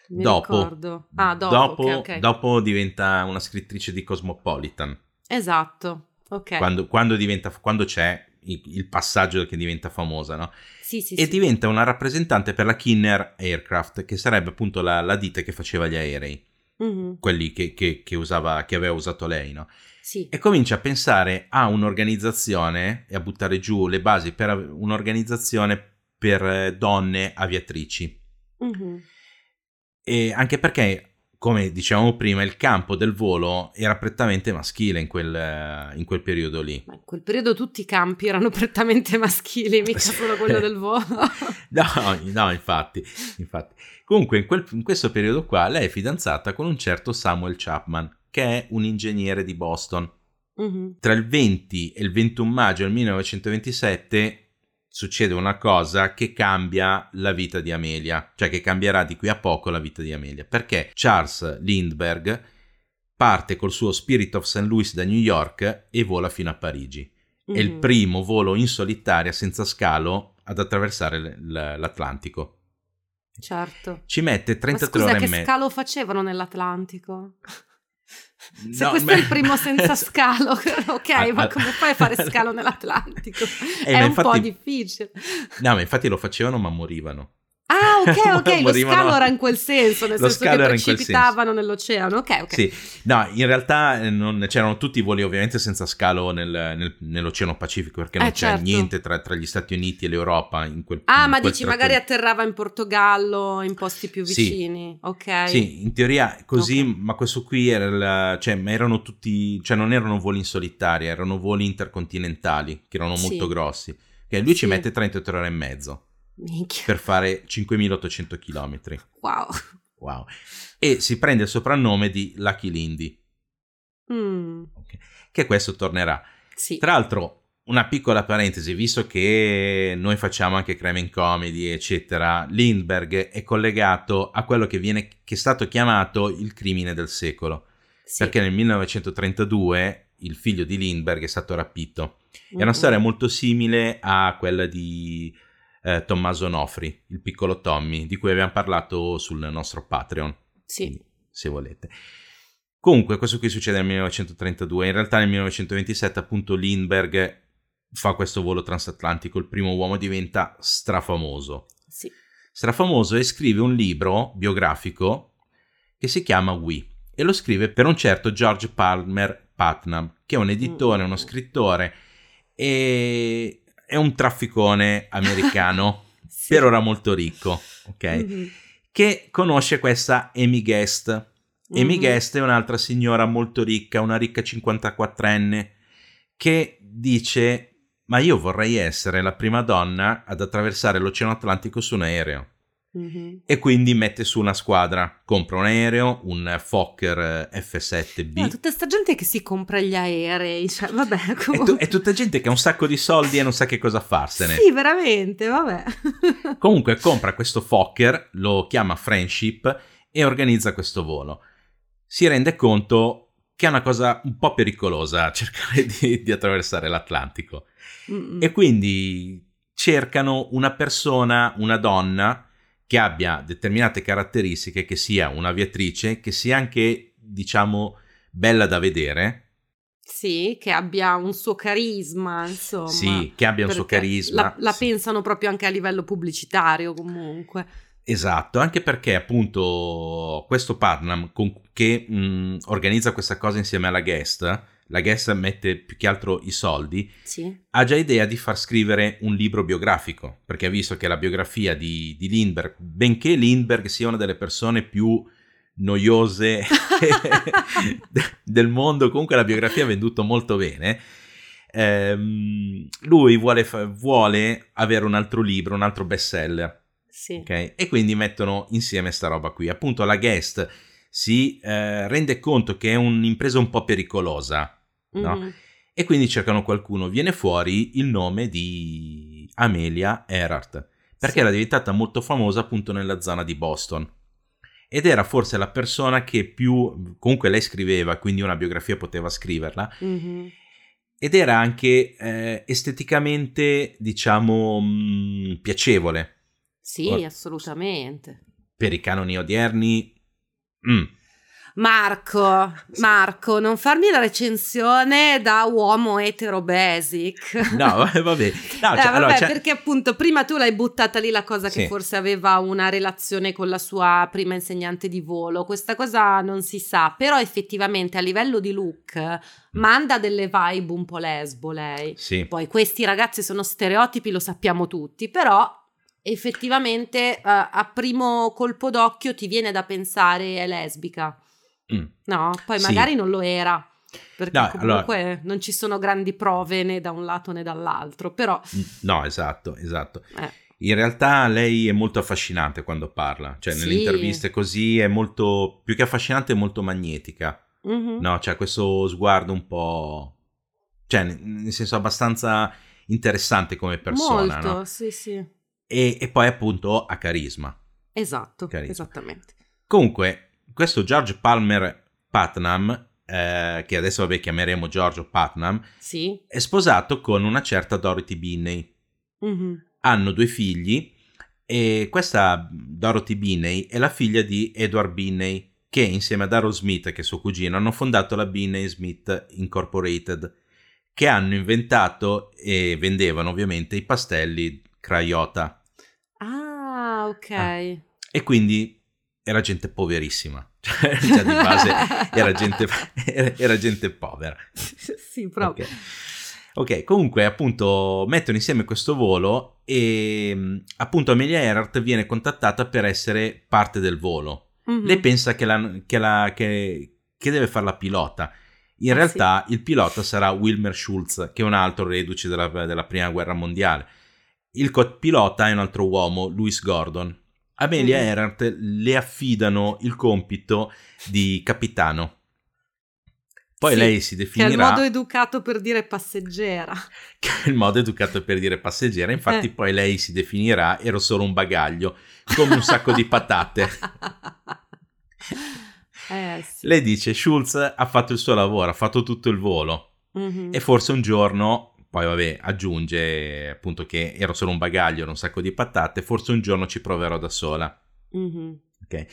Mi dopo. Ah, dopo, dopo, ok, ok. dopo diventa una scrittrice di Cosmopolitan. Esatto. Ok. Quando, quando diventa, quando c'è il passaggio che diventa famosa, no? Sì, sì, e sì. diventa una rappresentante per la Kinner Aircraft, che sarebbe appunto la, la ditta che faceva gli aerei, Mhm, quelli che, che- che usava, che aveva usato lei, no? sì. E comincia a pensare a un'organizzazione e a buttare giù le basi per un'organizzazione per eh, donne aviatrici. Mhm. E anche perché, come dicevamo prima, il campo del volo era prettamente maschile in quel, in quel periodo lì. Ma in quel periodo tutti i campi erano prettamente maschili, mica solo quello del volo. No, no, infatti, infatti. Comunque, in, quel- in questo periodo qua, lei è fidanzata con un certo Samuel Chapman, che è un ingegnere di Boston. Mhm. Tra il 20 e il 21 maggio del 1927 succede una cosa che cambia la vita di Amelia, cioè che cambierà di qui a poco la vita di Amelia, perché Charles Lindbergh parte col suo Spirit of St. Louis da New York e vola fino a Parigi. È il Mhm. primo volo in solitaria senza scalo ad attraversare l- l'Atlantico. Certo. Ci mette Ma 33 scusa, ore che e mezza. scalo facevano nell'Atlantico? Se No, questo ma- è il primo senza scalo, ok, ma come fai a fare scalo nell'Atlantico? Eh, è un po' infatti- difficile. No, ma infatti lo facevano ma morivano. Ah, ok, ok, lo scalo era in quel senso, nel senso che precipitavano nell'oceano. Ok, ok. Sì, no, in realtà eh, non- c'erano tutti i voli ovviamente senza scalo nel- nel- nell'Oceano Pacifico perché non Eh, c'è certo. niente tra, tra gli Stati Uniti e l'Europa in quel Ah, in ma quel dici tratto magari atterrava in Portogallo, in posti più Sì. vicini. Ok. Sì, in teoria così, Ok. ma questo qui era il- cioè, ma erano tutti, cioè non erano voli in solitaria, erano voli intercontinentali che erano Sì. molto grossi. Che lui ci Sì. mette 33 ore e mezzo Minchia. per fare 5800 km. Wow. Wow. E si prende il soprannome di Lucky Lindy, Mm, ok? che questo tornerà. Sì. Tra l'altro, una piccola parentesi, visto che noi facciamo anche crime in comedy, eccetera, Lindbergh è collegato a quello che, viene, che è stato chiamato il crimine del secolo, Sì. perché nel 1932 il figlio di Lindbergh è stato rapito. È una storia molto simile a quella di eh, Tommaso Nofri, il piccolo Tommy, di cui abbiamo parlato sul nostro Patreon Sì. quindi, se volete. Comunque, questo qui succede nel 1932. In realtà, nel 1927, appunto, Lindbergh fa questo volo transatlantico. Il primo uomo diventa strafamoso. Sì. Strafamoso e scrive un libro biografico che si chiama We e lo scrive per un certo George Palmer Putnam, che è un editore, Mm. uno scrittore e è un trafficone americano, Sì. per ora molto ricco, ok? Mhm. che conosce questa Amy Guest. Amy Mhm. Guest è un'altra signora molto ricca, una ricca 54enne, che dice: Ma io vorrei essere la prima donna ad attraversare l'Oceano Atlantico su un aereo. Mhm. E quindi mette su una squadra, compra un aereo, un Fokker eh, F7B. No, tutta sta gente che si compra gli aerei, cioè, vabbè, È, tu- comunque. è tutta gente che ha un sacco di soldi e non sa che cosa farsene. Sì, veramente, vabbè. Comunque compra questo Fokker, lo chiama Friendship e organizza questo volo. Si rende conto che è una cosa un po' pericolosa cercare di, di attraversare l'Atlantico. Mm-mm. E quindi cercano una persona, una donna, che abbia determinate caratteristiche, che sia un'aviatrice, che sia anche, diciamo, bella da vedere, Sì, che abbia un suo carisma, insomma. sì, che abbia un suo carisma. La, la sì. pensano proprio anche a livello pubblicitario, comunque. Esatto, anche perché appunto questo Putnam con- che mh, organizza questa cosa insieme alla guest, la guest mette più che altro i soldi, Sì. ha già idea di far scrivere un libro biografico, perché ha visto che la biografia di, di Lindbergh, benché Lindbergh sia una delle persone più noiose del mondo, comunque la biografia ha venduto molto bene. ehm, lui vuole, vuole avere un altro libro, un altro bestseller. Sì. Ok? E quindi mettono insieme sta roba qui. Appunto, la guest si eh, rende conto che è un'impresa un po' pericolosa, no? Mhm. E quindi cercano qualcuno. Viene fuori il nome di Amelia Earhart, perché Sì. era diventata molto famosa appunto nella zona di Boston. Ed era forse la persona che più, comunque lei scriveva, quindi una biografia poteva scriverla, Mhm. ed era anche eh, esteticamente, diciamo, mh, piacevole. Sì, Or- assolutamente. per i canoni odierni. mm, Marco, Marco, non farmi la recensione da uomo etero basic. No, vabbè. No, eh, cioè, vabbè allora, c'è- perché appunto prima tu l'hai buttata lì la cosa che Sì. forse aveva una relazione con la sua prima insegnante di volo. Questa cosa non si sa, però effettivamente a livello di look manda delle vibe un po' lesbo lei. Sì. Poi questi ragazzi sono stereotipi, lo sappiamo tutti, però effettivamente eh, a primo colpo d'occhio ti viene da pensare è lesbica. Mm. No, poi Sì. magari non lo era. Perché No, comunque non ci sono grandi prove né da un lato né dall'altro, però No, esatto, esatto. eh, In realtà lei è molto affascinante quando parla, cioè nelle Sì. interviste così è molto, più che affascinante, è molto magnetica. mhm. No, c'ha questo sguardo un po'... cioè nel- nel senso abbastanza interessante come persona, molto, no? sì, sì. E, e poi appunto ha carisma. Esatto, Carisma. esattamente. Comunque, questo George Palmer Putnam, eh, che adesso vabbè chiameremo Giorgio Putnam, Sì. è sposato con una certa Dorothy Binney. mhm. Hanno due figli e questa Dorothy Binney è la figlia di Edward Binney, che insieme ad Darrell Smith, che è suo cugino, hanno fondato la Binney Smith Incorporated, che hanno inventato e vendevano ovviamente i pastelli Craiota. Ah, ok. E quindi era gente poverissima. Cioè, già di base era gente, era, gente povera. sì, proprio. Ok. Ok, comunque appunto mettono insieme questo volo e mh, appunto Amelia Earhart viene contattata per essere parte del volo. Mhm. Lei pensa che, la- che la- che- che deve fare la pilota. In Ah, realtà il pilota sarà Wilmer Schultz, che è un altro reduce della, della prima guerra mondiale. Il co-pilota è un altro uomo, Louis Gordon. Amelia Mm. Earhart le affidano il compito di capitano. Poi Sì, lei si Che è il definirà modo educato per dire passeggera. che è il modo educato per dire passeggera. Infatti, Eh. poi lei si definirà ero solo un bagaglio, come un sacco di patate. eh sì. Lei dice: Schulz ha fatto il suo lavoro, ha fatto tutto il volo. Mhm. E forse un giorno, poi vabbè, aggiunge appunto che ero solo un bagaglio, ero un sacco di patate. Forse un giorno ci proverò da sola. Mhm. Ok.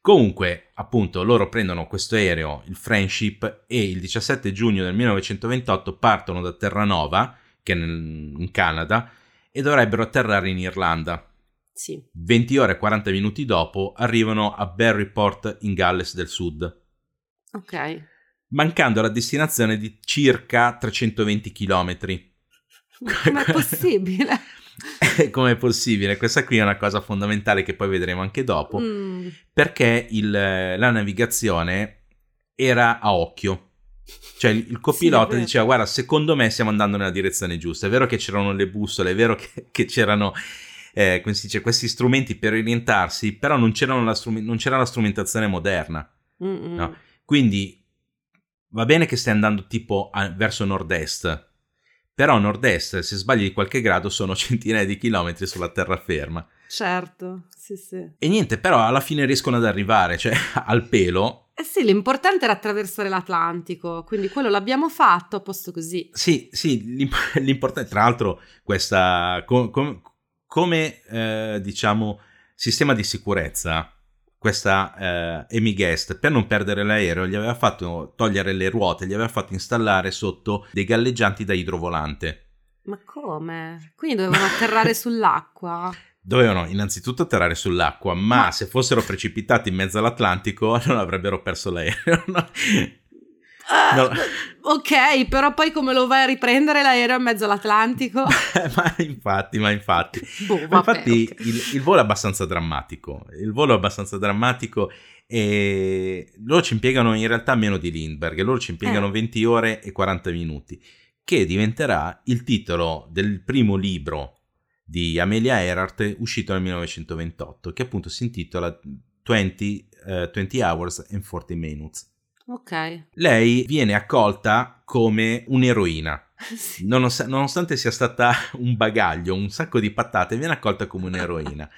Comunque, appunto, loro prendono questo aereo, il Friendship, e il 17 giugno del 1928 partono da Terranova, che è nel- in Canada, e dovrebbero atterrare in Irlanda. Sì. 20 ore e 40 minuti dopo arrivano a Berryport in Galles del Sud, Ok. Mancando la destinazione di circa 320 km. Com'è possibile? Come è possibile? Questa qui è una cosa fondamentale che poi vedremo anche dopo. Mm. perché il- la navigazione era a occhio. Cioè il, il copilota Sì, diceva guarda secondo me stiamo andando nella direzione giusta, è vero che c'erano le bussole, è vero che, che c'erano eh, come si dice, questi strumenti per orientarsi, però non, la strum- non c'era la strumentazione moderna. Mm-mm. No. Quindi va bene che stai andando tipo a- verso nord-est, però nord-est se sbagli di qualche grado sono centinaia di chilometri sulla terraferma. Certo, sì, sì. E niente, però alla fine riescono ad arrivare, cioè al pelo. Eh sì, l'importante era attraversare l'Atlantico, quindi quello l'abbiamo fatto a posto così. Sì, sì, l'imp- l'importante, tra l'altro, questa, co- com- come, eh, diciamo, sistema di sicurezza, questa eh, Amy Guest, per non perdere l'aereo, gli aveva fatto togliere le ruote, gli aveva fatto installare sotto dei galleggianti da idrovolante. Ma come? Quindi dovevano atterrare sull'acqua? Dovevano innanzitutto atterrare sull'acqua, ma, se fossero precipitati in mezzo all'Atlantico non avrebbero perso l'aereo. no? Ah, No. Ok, però poi come lo vai a riprendere l'aereo in mezzo all'Atlantico? ma infatti, ma infatti. Boh, Ma infatti ok. il, il volo è abbastanza drammatico. Il volo è abbastanza drammatico e loro ci impiegano in realtà meno di Lindbergh, loro ci impiegano Eh. 20 ore e 40 minuti, che diventerà il titolo del primo libro di Amelia Earhart uscito nel 1928, che appunto si intitola 20, eh, 20 Hours and 40 Minutes. Ok. Lei viene accolta come un'eroina. Sì. Nonost- nonostante sia stata un bagaglio, un sacco di patate, viene accolta come un'eroina.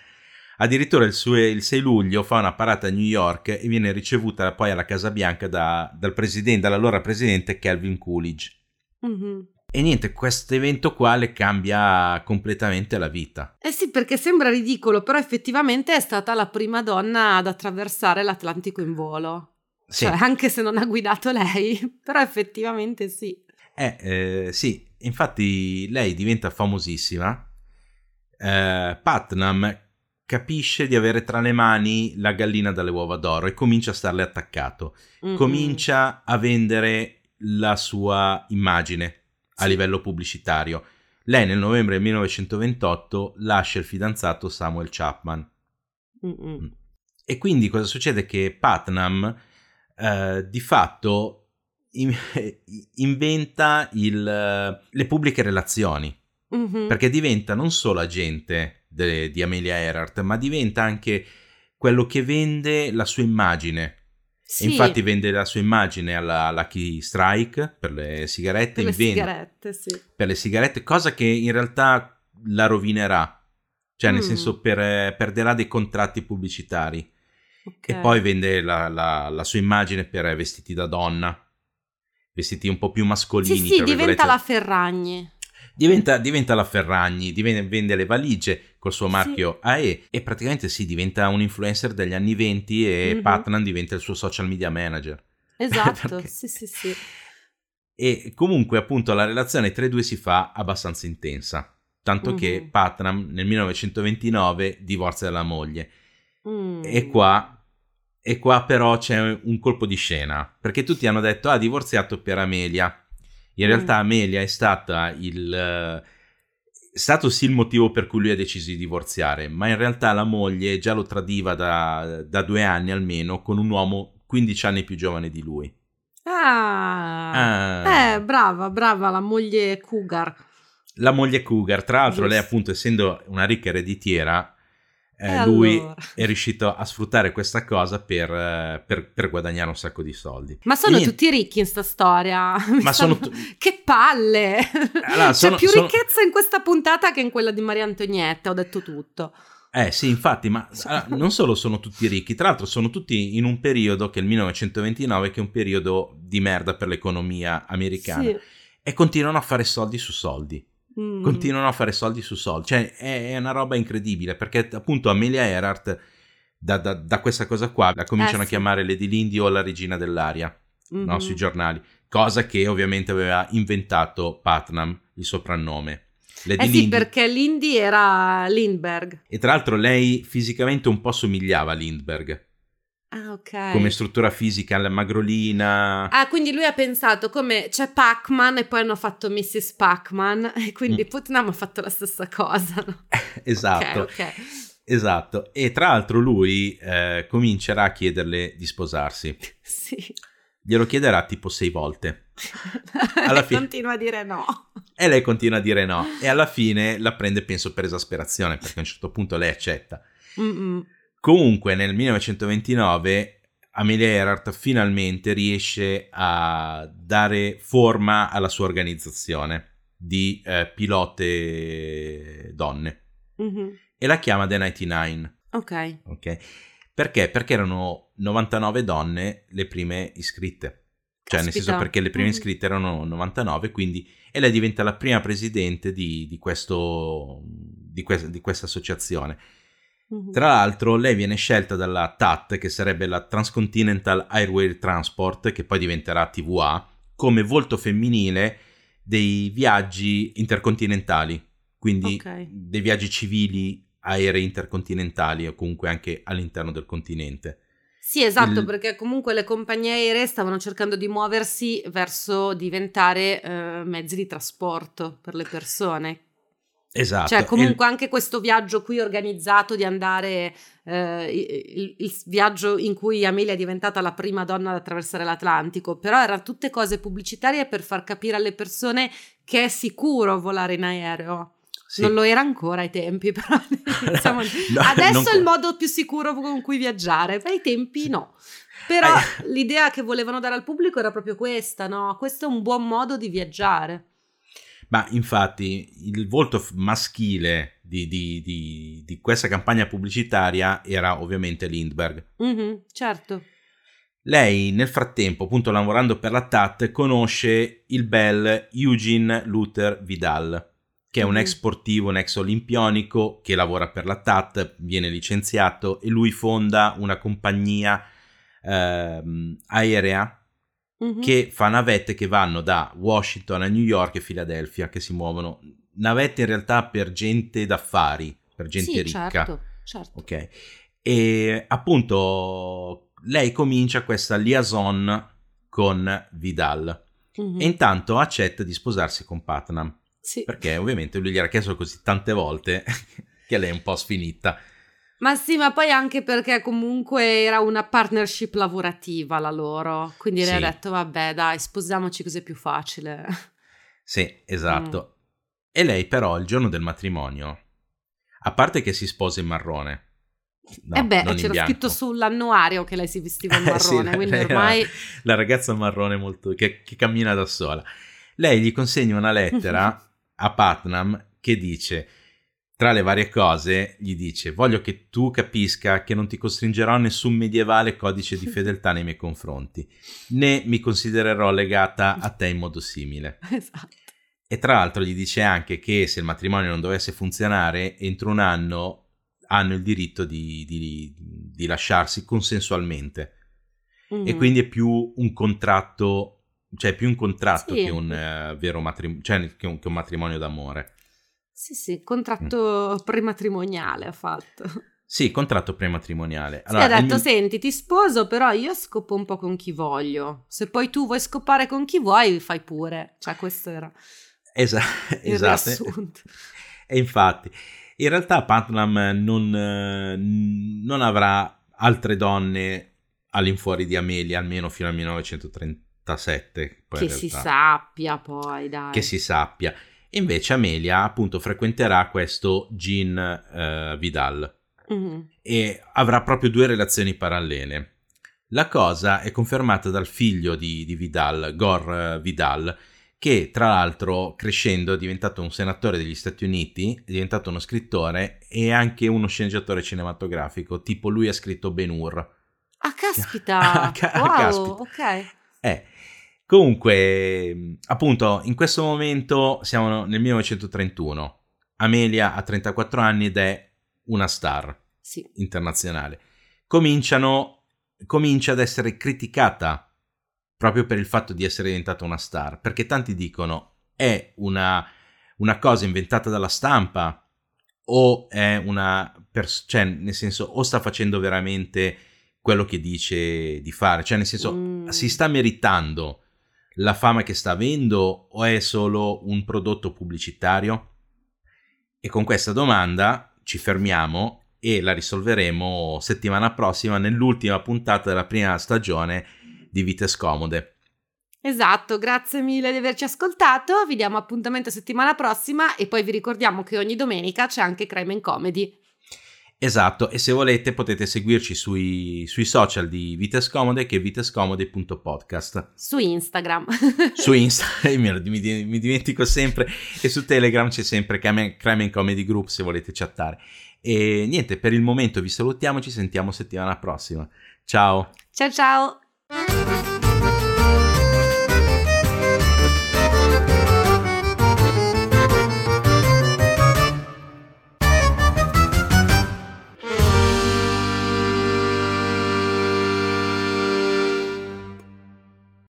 Addirittura il, suo- il 6 luglio fa una parata a New York e viene ricevuta poi alla Casa Bianca da- dal presidente, dall'allora presidente Calvin Coolidge. Mhm. E niente, questo evento qua le cambia completamente la vita. Eh sì, perché sembra ridicolo, però effettivamente è stata la prima donna ad attraversare l'Atlantico in volo. Sì. Cioè, anche se non ha guidato lei, però effettivamente sì. Eh, eh sì, infatti lei diventa famosissima. Eh, Putnam capisce di avere tra le mani la gallina dalle uova d'oro e comincia a starle attaccato. Mm-hmm. Comincia a vendere la sua immagine a livello pubblicitario. Lei nel novembre 1928 lascia il fidanzato Samuel Chapman. Mm-mm. E quindi cosa succede? Che Putnam eh, di fatto in- inventa il, le pubbliche relazioni. Mm-hmm. Perché diventa non solo agente de- di Amelia Earhart, ma diventa anche quello che vende la sua immagine. Sì. Infatti vende la sua immagine alla Lucky Strike per le sigarette. Per le sigarette, sì. Per le sigarette, cosa che in realtà la rovinerà. Cioè, mm. nel senso, per, perderà dei contratti pubblicitari. Okay. E poi vende la, la, la, sua immagine per vestiti da donna. Vestiti un po' più mascolini. Sì, sì, diventa la Ferragni. Diventa, diventa la Ferragni, diventa, vende le valigie col suo marchio sì. AE e praticamente si diventa un influencer degli anni 20 e mm-hmm. Patnan diventa il suo social media manager. Esatto, sì, sì, sì. E comunque appunto la relazione tra i due si fa abbastanza intensa, tanto mm-hmm. che Patnam nel 1929 divorzia dalla moglie. Mm. E qua e qua però c'è un colpo di scena, perché tutti hanno detto ha ah, divorziato per Amelia. In mm. realtà Amelia è stata il è stato sì il motivo per cui lui ha deciso di divorziare, ma in realtà la moglie già lo tradiva da, da due anni almeno con un uomo 15 anni più giovane di lui. Ah, ah. eh, brava, brava la moglie Cougar. La moglie Cougar, tra l'altro, Giusto. lei, appunto, essendo una ricca ereditiera, eh, lui allora. è riuscito a sfruttare questa cosa per, eh, per, per, guadagnare un sacco di soldi. Ma sono e tutti ricchi in sta storia. Ma sono tu... Che palle! Allora, sono, C'è più sono... ricchezza in questa puntata che in quella di Maria Antonietta, ho detto tutto. Eh sì, infatti, ma allora, non solo sono tutti ricchi, tra l'altro sono tutti in un periodo che è il 1929, che è un periodo di merda per l'economia americana. Sì. E continuano a fare soldi su soldi. Mm. Continuano a fare soldi su soldi. Cioè, è, è, una roba incredibile perché appunto Amelia Earhart da, da, da questa cosa qua la cominciano eh, a chiamare Lady Lindy o la regina dell'aria mm-hmm. no, sui giornali. Cosa che ovviamente aveva inventato Putnam, il soprannome. Lady eh sì, Lindy. perché Lindy era Lindbergh. E tra l'altro lei fisicamente un po' somigliava a Lindbergh. Ah, ok. Come struttura fisica, la magrolina. Ah, quindi lui ha pensato come c'è Pac-Man e poi hanno fatto Mrs. Pac-Man e quindi mm. Putnam ha fatto la stessa cosa. No? esatto. Ok, ok. Esatto, e tra l'altro lui eh, comincerà a chiederle di sposarsi. Sì. Glielo chiederà tipo sei volte. Alla fine... continua a dire no. E lei continua a dire no. E alla fine la prende, penso, per esasperazione, perché a un certo punto lei accetta. Mm-mm. Comunque nel 1929 Amelia Earhart finalmente riesce a dare forma alla sua organizzazione di eh, pilote donne mm-hmm. e la chiama The 99. Ok. Ok. Perché? Perché erano 99 donne le prime iscritte. Cioè, Caspita. nel senso perché le prime mm-hmm. iscritte erano 99, quindi e lei diventa la prima presidente di, di, questo, di, que- di questa associazione. Tra l'altro, lei viene scelta dalla TAT, che sarebbe la Transcontinental Airway Transport, che poi diventerà TVA, come volto femminile dei viaggi intercontinentali, quindi okay. dei viaggi civili aerei intercontinentali o comunque anche all'interno del continente. Sì, esatto, Il... perché comunque le compagnie aeree stavano cercando di muoversi verso diventare eh, mezzi di trasporto per le persone, Esatto. Cioè, comunque, il... anche questo viaggio qui organizzato di andare, eh, il, il, viaggio in cui Amelia è diventata la prima donna ad attraversare l'Atlantico, però erano tutte cose pubblicitarie per far capire alle persone che è sicuro volare in aereo. Sì. Non lo era ancora ai tempi, però diciamo, no, adesso è il modo più sicuro con cui viaggiare, ai tempi no. Però l'idea che volevano dare al pubblico era proprio questa, no? Questo è un buon modo di viaggiare. Ma infatti il volto maschile di, di, di, di questa campagna pubblicitaria era ovviamente Lindbergh. Mm-hmm, certo. Lei nel frattempo, appunto lavorando per la TAT, conosce il bel Eugene Luther Vidal, che è un ex sportivo, un ex olimpionico che lavora per la TAT, viene licenziato e lui fonda una compagnia ehm, aerea Che fa navette che vanno da Washington a New York e Filadelfia, che si muovono. Navette in realtà per gente d'affari, per gente sì, ricca. certo, certo. Ok. E appunto lei comincia questa liaison con Vidal Mhm. e intanto accetta di sposarsi con Putnam Sì. perché ovviamente lui gli era chiesto così tante volte che lei è un po' sfinita. Ma sì, ma poi anche perché comunque era una partnership lavorativa la loro, quindi lei Sì. ha detto vabbè dai, sposiamoci così è più facile. Sì, esatto. E lei però il giorno del matrimonio, a parte che si sposa in marrone, no, e beh, c'era scritto sull'annuario che lei si vestiva in Eh, sì, marrone, la- quindi lei ormai... la ragazza marrone molto, che, che cammina da sola. Lei gli consegna una lettera a Putnam che dice, tra le varie cose, gli dice, voglio che tu capisca che non ti costringerò a nessun medievale codice di fedeltà nei miei confronti, né mi considererò legata a te in modo simile. Esatto. E tra l'altro gli dice anche che se il matrimonio non dovesse funzionare, entro un anno hanno il diritto di, di- di lasciarsi consensualmente. E Mhm. quindi è più un contratto, cioè più un contratto Sì. che un eh, vero matrimonio, cioè che un, che un matrimonio d'amore. Sì, sì, contratto Mm. prematrimoniale ha fatto. Sì, contratto prematrimoniale. Sì, ha detto, mio- senti, ti sposo, però io scopo un po' con chi voglio. Se poi tu vuoi scopare con chi vuoi, fai pure. Cioè, questo era Esa- il esatto. riassunto. E infatti, in realtà Putnam non, eh, non avrà altre donne all'infuori di Amelia, almeno fino al 1937. poi in Che si sappia poi, dai. che si sappia. Invece Amelia appunto frequenterà questo Jean eh, Vidal Mhm. e avrà proprio due relazioni parallele. La cosa è confermata dal figlio di, di Vidal, Gore eh, Vidal, che tra l'altro crescendo è diventato un senatore degli Stati Uniti, è diventato uno scrittore e anche uno sceneggiatore cinematografico, tipo lui ha scritto Ben Hur. Ah, caspita! Ah, ca- wow, caspita. ok. Eh, comunque, appunto, in questo momento siamo nel 1931. Amelia ha 34 anni ed è una star Sì. internazionale. Cominciano, comincia ad essere criticata proprio per il fatto di essere diventata una star, perché tanti dicono è una, una cosa inventata dalla stampa o è una pers- cioè nel senso o sta facendo veramente quello che dice di fare, cioè nel senso Mm. si sta meritando la fama che sta avendo o è solo un prodotto pubblicitario? E con questa domanda ci fermiamo e la risolveremo settimana prossima nell'ultima puntata della prima stagione di Vite Scomode. Esatto, grazie mille di averci ascoltato. Vi diamo appuntamento settimana prossima e poi vi ricordiamo che ogni domenica c'è anche Crime and Comedy. Esatto, e se volete potete seguirci sui, sui social di Vite Scomode che è vitescomode.podcast. Su Instagram. Su Instagram mi, mi- dimentico sempre e su Telegram c'è sempre Crime Comedy Group se volete chattare. E niente, per il momento vi salutiamo, ci sentiamo settimana prossima. Ciao! ciao ciao.